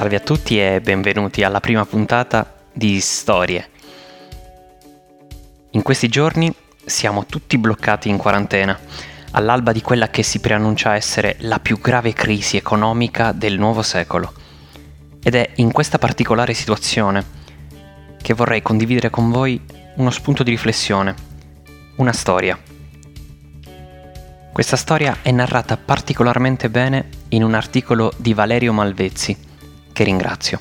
Salve a tutti e benvenuti alla prima puntata di Storie. In questi giorni siamo tutti bloccati in quarantena, all'alba di quella che si preannuncia essere la più grave crisi economica del nuovo secolo. Ed è in questa particolare situazione che vorrei condividere con voi uno spunto di riflessione, una storia. Questa storia è narrata particolarmente bene in un articolo di Valerio Malvezzi che ringrazio.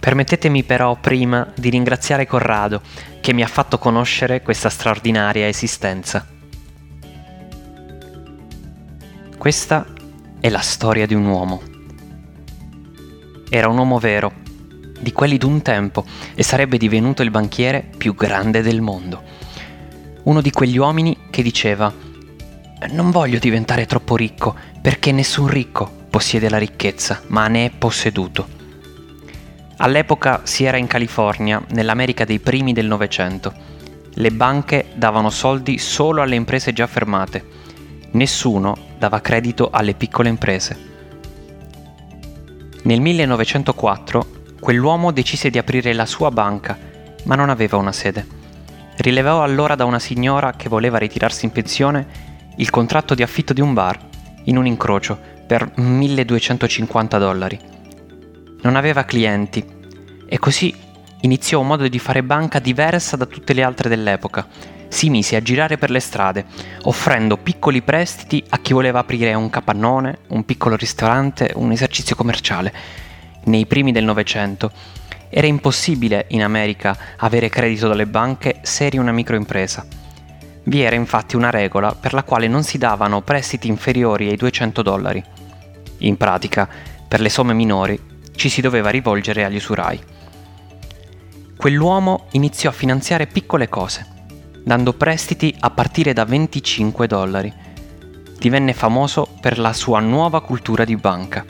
Permettetemi però prima di ringraziare Corrado che mi ha fatto conoscere questa straordinaria esistenza. Questa è la storia di un uomo. Era un uomo vero, di quelli d'un tempo, e sarebbe divenuto il banchiere più grande del mondo. Uno di quegli uomini che diceva, non voglio diventare troppo ricco, perché nessun ricco possiede la ricchezza, ma ne è posseduto. All'epoca si era in California, nell'America dei primi del Novecento. Le banche davano soldi solo alle imprese già fermate. Nessuno dava credito alle piccole imprese. Nel 1904 quell'uomo decise di aprire la sua banca, ma non aveva una sede. Rilevò allora da una signora che voleva ritirarsi in pensione il contratto di affitto di un bar, in un incrocio, per 1250 dollari. Non aveva clienti e così iniziò un modo di fare banca diversa da tutte le altre dell'epoca. Si mise a girare per le strade, offrendo piccoli prestiti a chi voleva aprire un capannone, un piccolo ristorante, un esercizio commerciale. Nei primi del Novecento era impossibile in America avere credito dalle banche se eri una microimpresa. Vi era infatti una regola per la quale non si davano prestiti inferiori ai 200 dollari. In pratica, per le somme minori, ci si doveva rivolgere agli usurai. Quell'uomo iniziò a finanziare piccole cose, dando prestiti a partire da 25 dollari. Divenne famoso per la sua nuova cultura di banca.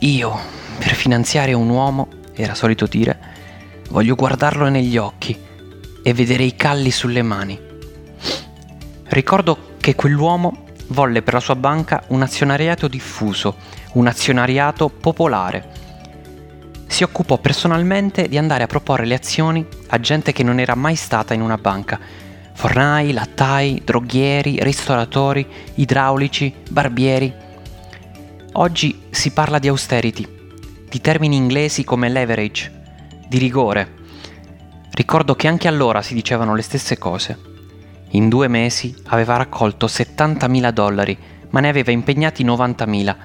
Io, per finanziare un uomo, era solito dire, voglio guardarlo negli occhi e vedere i calli sulle mani. Ricordo che quell'uomo volle per la sua banca un azionariato diffuso, un azionariato popolare. Si occupò personalmente di andare a proporre le azioni a gente che non era mai stata in una banca. Fornai, lattai, droghieri, ristoratori, idraulici, barbieri. Oggi si parla di austerity, di termini inglesi come leverage, di rigore. Ricordo che anche allora si dicevano le stesse cose. In due mesi aveva raccolto 70.000 dollari, ma ne aveva impegnati 90.000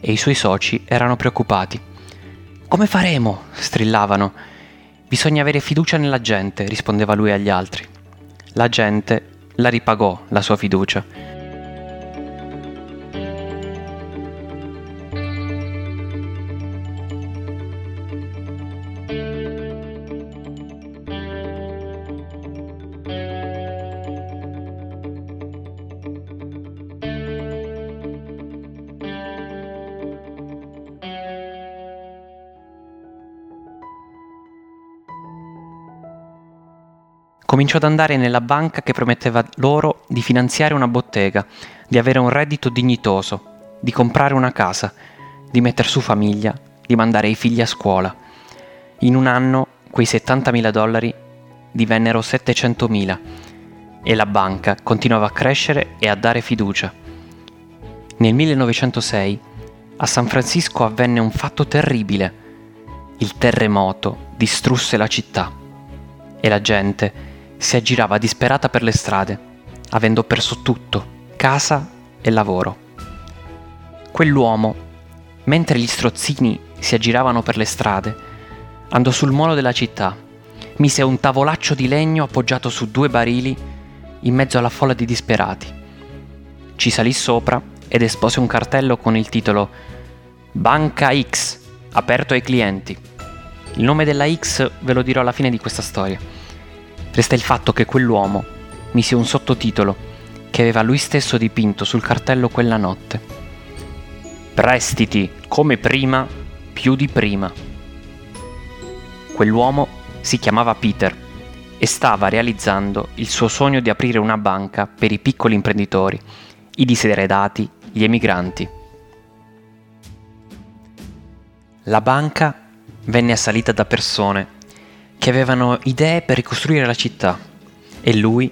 e i suoi soci erano preoccupati. Come faremo? strillavano. Bisogna avere fiducia nella gente, rispondeva lui agli altri. La gente la ripagò la sua fiducia cominciò ad andare nella banca che prometteva loro di finanziare una bottega, di avere un reddito dignitoso, di comprare una casa, di mettere su famiglia, di mandare i figli a scuola. In un anno quei 70.000 dollari divennero 700.000 e la banca continuava a crescere e a dare fiducia. Nel 1906 a San Francisco avvenne un fatto terribile. Il terremoto distrusse la città e la gente si aggirava disperata per le strade, avendo perso tutto, casa e lavoro. Quell'uomo, mentre gli strozzini si aggiravano per le strade, andò sul molo della città, mise un tavolaccio di legno appoggiato su due barili in mezzo alla folla di disperati. Ci salì sopra ed espose un cartello con il titolo Banca X, aperto ai clienti. Il nome della X ve lo dirò alla fine di questa storia. Resta il fatto che quell'uomo mise un sottotitolo che aveva lui stesso dipinto sul cartello quella notte. Prestiti come prima, più di prima. Quell'uomo si chiamava Peter e stava realizzando il suo sogno di aprire una banca per i piccoli imprenditori, i diseredati, gli emigranti. La banca venne assalita da persone che avevano idee per ricostruire la città e lui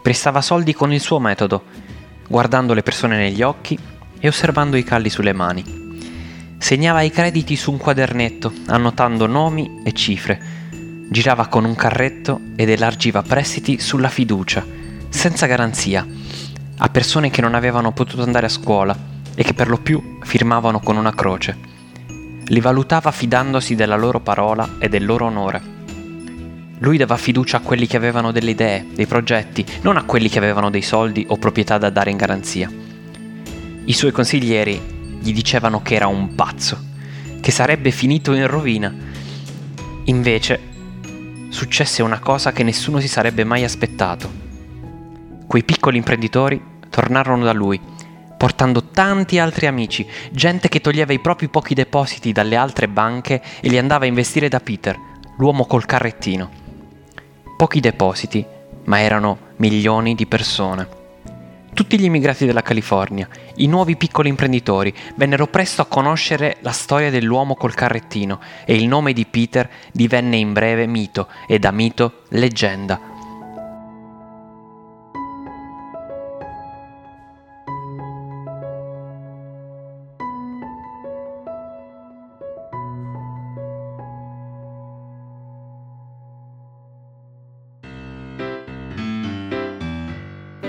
prestava soldi con il suo metodo, guardando le persone negli occhi e osservando i calli sulle mani. Segnava i crediti su un quadernetto, annotando nomi e cifre. Girava con un carretto ed elargiva prestiti sulla fiducia, senza garanzia, a persone che non avevano potuto andare a scuola e che per lo più firmavano con una croce. Li valutava fidandosi della loro parola e del loro onore. Lui dava fiducia a quelli che avevano delle idee, dei progetti, non a quelli che avevano dei soldi o proprietà da dare in garanzia. I suoi consiglieri gli dicevano che era un pazzo, che sarebbe finito in rovina. Invece successe una cosa che nessuno si sarebbe mai aspettato. Quei piccoli imprenditori tornarono da lui, portando tanti altri amici, gente che toglieva i propri pochi depositi dalle altre banche e li andava a investire da Peter, l'uomo col carrettino pochi depositi, ma erano milioni di persone. Tutti gli immigrati della California, i nuovi piccoli imprenditori, vennero presto a conoscere la storia dell'uomo col carrettino e il nome di Peter divenne in breve mito e da mito leggenda.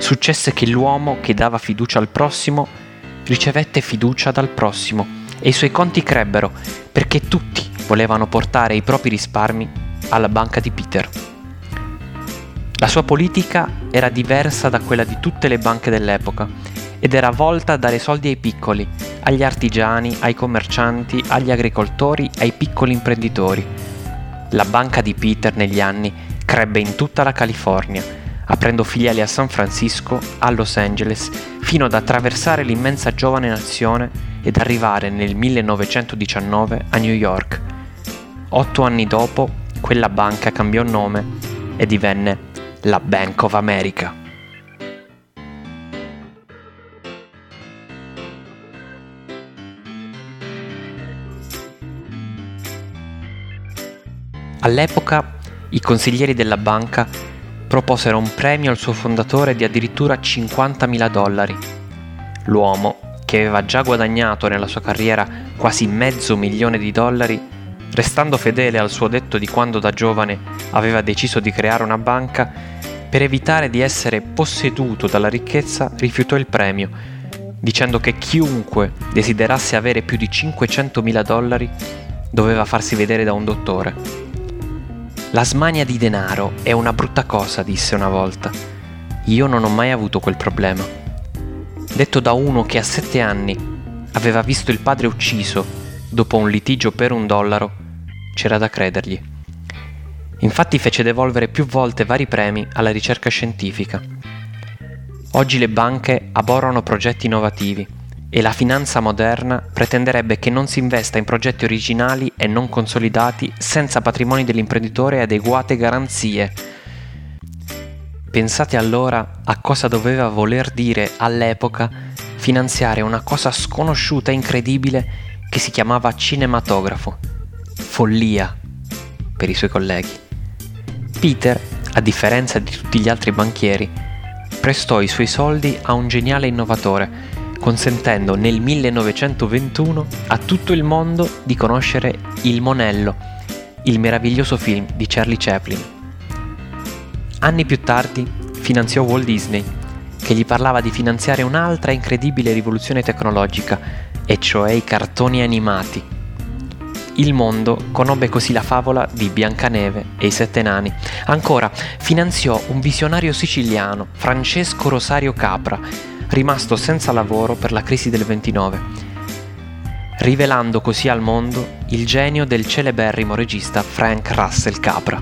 Successe che l'uomo che dava fiducia al prossimo ricevette fiducia dal prossimo e i suoi conti crebbero perché tutti volevano portare i propri risparmi alla banca di Peter. La sua politica era diversa da quella di tutte le banche dell'epoca ed era volta a dare soldi ai piccoli, agli artigiani, ai commercianti, agli agricoltori, ai piccoli imprenditori. La banca di Peter negli anni crebbe in tutta la California aprendo filiali a San Francisco, a Los Angeles, fino ad attraversare l'immensa giovane nazione ed arrivare nel 1919 a New York. Otto anni dopo, quella banca cambiò nome e divenne la Bank of America. All'epoca i consiglieri della banca proposero un premio al suo fondatore di addirittura 50.000 dollari. L'uomo, che aveva già guadagnato nella sua carriera quasi mezzo milione di dollari, restando fedele al suo detto di quando da giovane aveva deciso di creare una banca, per evitare di essere posseduto dalla ricchezza rifiutò il premio, dicendo che chiunque desiderasse avere più di 500.000 dollari doveva farsi vedere da un dottore. La smania di denaro è una brutta cosa, disse una volta. Io non ho mai avuto quel problema. Detto da uno che a sette anni aveva visto il padre ucciso dopo un litigio per un dollaro, c'era da credergli. Infatti fece devolvere più volte vari premi alla ricerca scientifica. Oggi le banche aborrano progetti innovativi e la finanza moderna pretenderebbe che non si investa in progetti originali e non consolidati senza patrimoni dell'imprenditore e adeguate garanzie. Pensate allora a cosa doveva voler dire all'epoca finanziare una cosa sconosciuta e incredibile che si chiamava cinematografo. Follia per i suoi colleghi. Peter, a differenza di tutti gli altri banchieri, prestò i suoi soldi a un geniale innovatore consentendo nel 1921 a tutto il mondo di conoscere Il Monello, il meraviglioso film di Charlie Chaplin. Anni più tardi finanziò Walt Disney, che gli parlava di finanziare un'altra incredibile rivoluzione tecnologica, e cioè i cartoni animati. Il mondo conobbe così la favola di Biancaneve e i sette nani. Ancora, finanziò un visionario siciliano, Francesco Rosario Capra, rimasto senza lavoro per la crisi del 29. rivelando così al mondo il genio del celeberrimo regista Frank Russell Capra.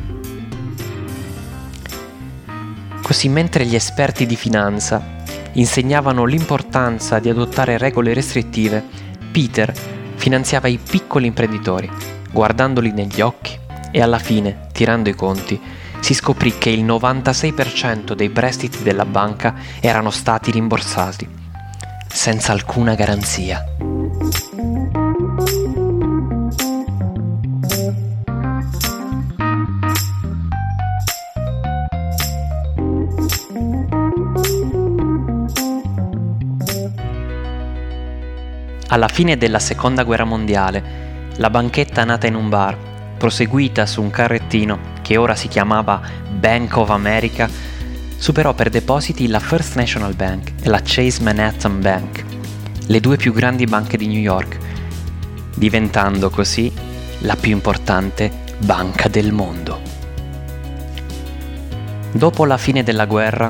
Così mentre gli esperti di finanza insegnavano l'importanza di adottare regole restrittive, Peter finanziava i piccoli imprenditori, guardandoli negli occhi e alla fine, tirando i conti, si scoprì che il 96% dei prestiti della banca erano stati rimborsati, senza alcuna garanzia. Alla fine della seconda guerra mondiale, la banchetta nata in un bar, proseguita su un carrettino che ora si chiamava Bank of America, superò per depositi la First National Bank e la Chase Manhattan Bank, le due più grandi banche di New York, diventando così la più importante banca del mondo. Dopo la fine della guerra,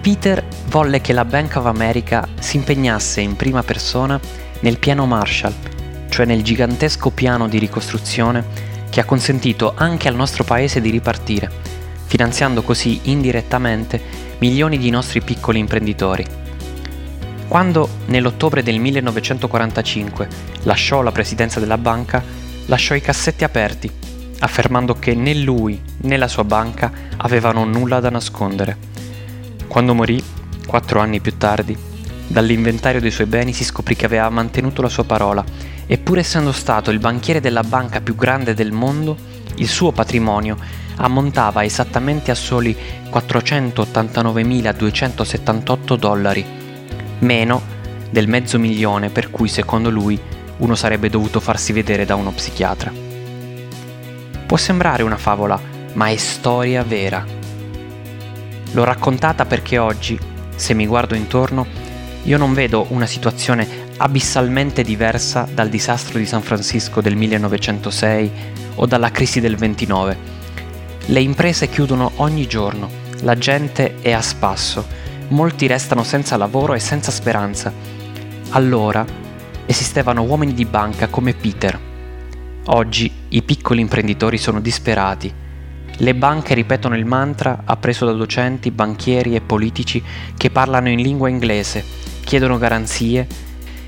Peter volle che la Bank of America si impegnasse in prima persona nel piano Marshall, cioè nel gigantesco piano di ricostruzione che ha consentito anche al nostro paese di ripartire, finanziando così indirettamente milioni di nostri piccoli imprenditori. Quando nell'ottobre del 1945 lasciò la presidenza della banca, lasciò i cassetti aperti, affermando che né lui né la sua banca avevano nulla da nascondere. Quando morì, quattro anni più tardi, Dall'inventario dei suoi beni si scoprì che aveva mantenuto la sua parola e pur essendo stato il banchiere della banca più grande del mondo, il suo patrimonio ammontava esattamente a soli 489.278 dollari, meno del mezzo milione per cui secondo lui uno sarebbe dovuto farsi vedere da uno psichiatra. Può sembrare una favola, ma è storia vera. L'ho raccontata perché oggi, se mi guardo intorno, io non vedo una situazione abissalmente diversa dal disastro di San Francisco del 1906 o dalla crisi del 29. Le imprese chiudono ogni giorno, la gente è a spasso, molti restano senza lavoro e senza speranza. Allora esistevano uomini di banca come Peter. Oggi i piccoli imprenditori sono disperati. Le banche ripetono il mantra appreso da docenti, banchieri e politici che parlano in lingua inglese chiedono garanzie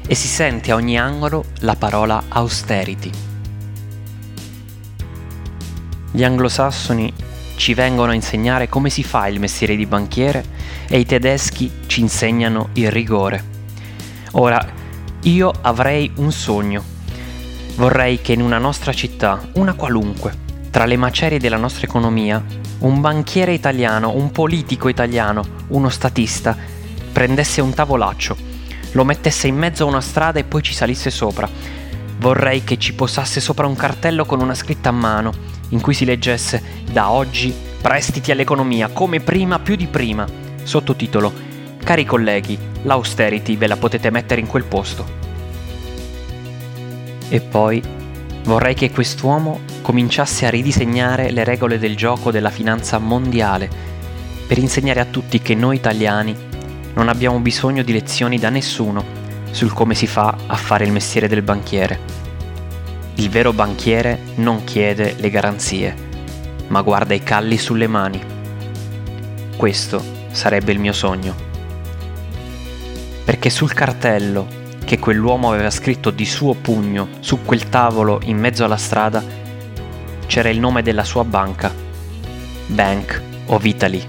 e si sente a ogni angolo la parola austerity. Gli anglosassoni ci vengono a insegnare come si fa il mestiere di banchiere e i tedeschi ci insegnano il rigore. Ora, io avrei un sogno. Vorrei che in una nostra città, una qualunque, tra le macerie della nostra economia, un banchiere italiano, un politico italiano, uno statista, prendesse un tavolaccio, lo mettesse in mezzo a una strada e poi ci salisse sopra. Vorrei che ci posasse sopra un cartello con una scritta a mano, in cui si leggesse Da oggi prestiti all'economia, come prima più di prima. Sottotitolo Cari colleghi, l'austerity ve la potete mettere in quel posto. E poi vorrei che quest'uomo cominciasse a ridisegnare le regole del gioco della finanza mondiale, per insegnare a tutti che noi italiani non abbiamo bisogno di lezioni da nessuno sul come si fa a fare il mestiere del banchiere. Il vero banchiere non chiede le garanzie, ma guarda i calli sulle mani. Questo sarebbe il mio sogno. Perché sul cartello che quell'uomo aveva scritto di suo pugno su quel tavolo in mezzo alla strada c'era il nome della sua banca, Bank of Italy.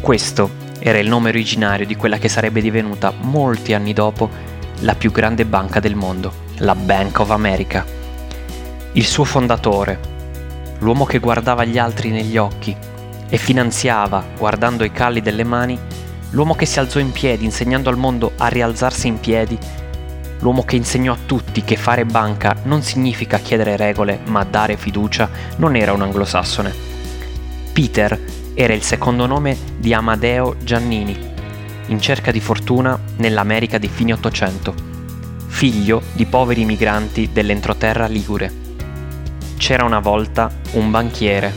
Questo era il nome originario di quella che sarebbe divenuta molti anni dopo la più grande banca del mondo, la Bank of America. Il suo fondatore, l'uomo che guardava gli altri negli occhi e finanziava, guardando i calli delle mani, l'uomo che si alzò in piedi insegnando al mondo a rialzarsi in piedi, l'uomo che insegnò a tutti che fare banca non significa chiedere regole ma dare fiducia, non era un anglosassone. Peter era il secondo nome di Amadeo Giannini, in cerca di fortuna nell'America di fine Ottocento, figlio di poveri migranti dell'entroterra ligure. C'era una volta un banchiere,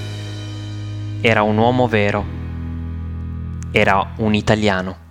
era un uomo vero, era un italiano.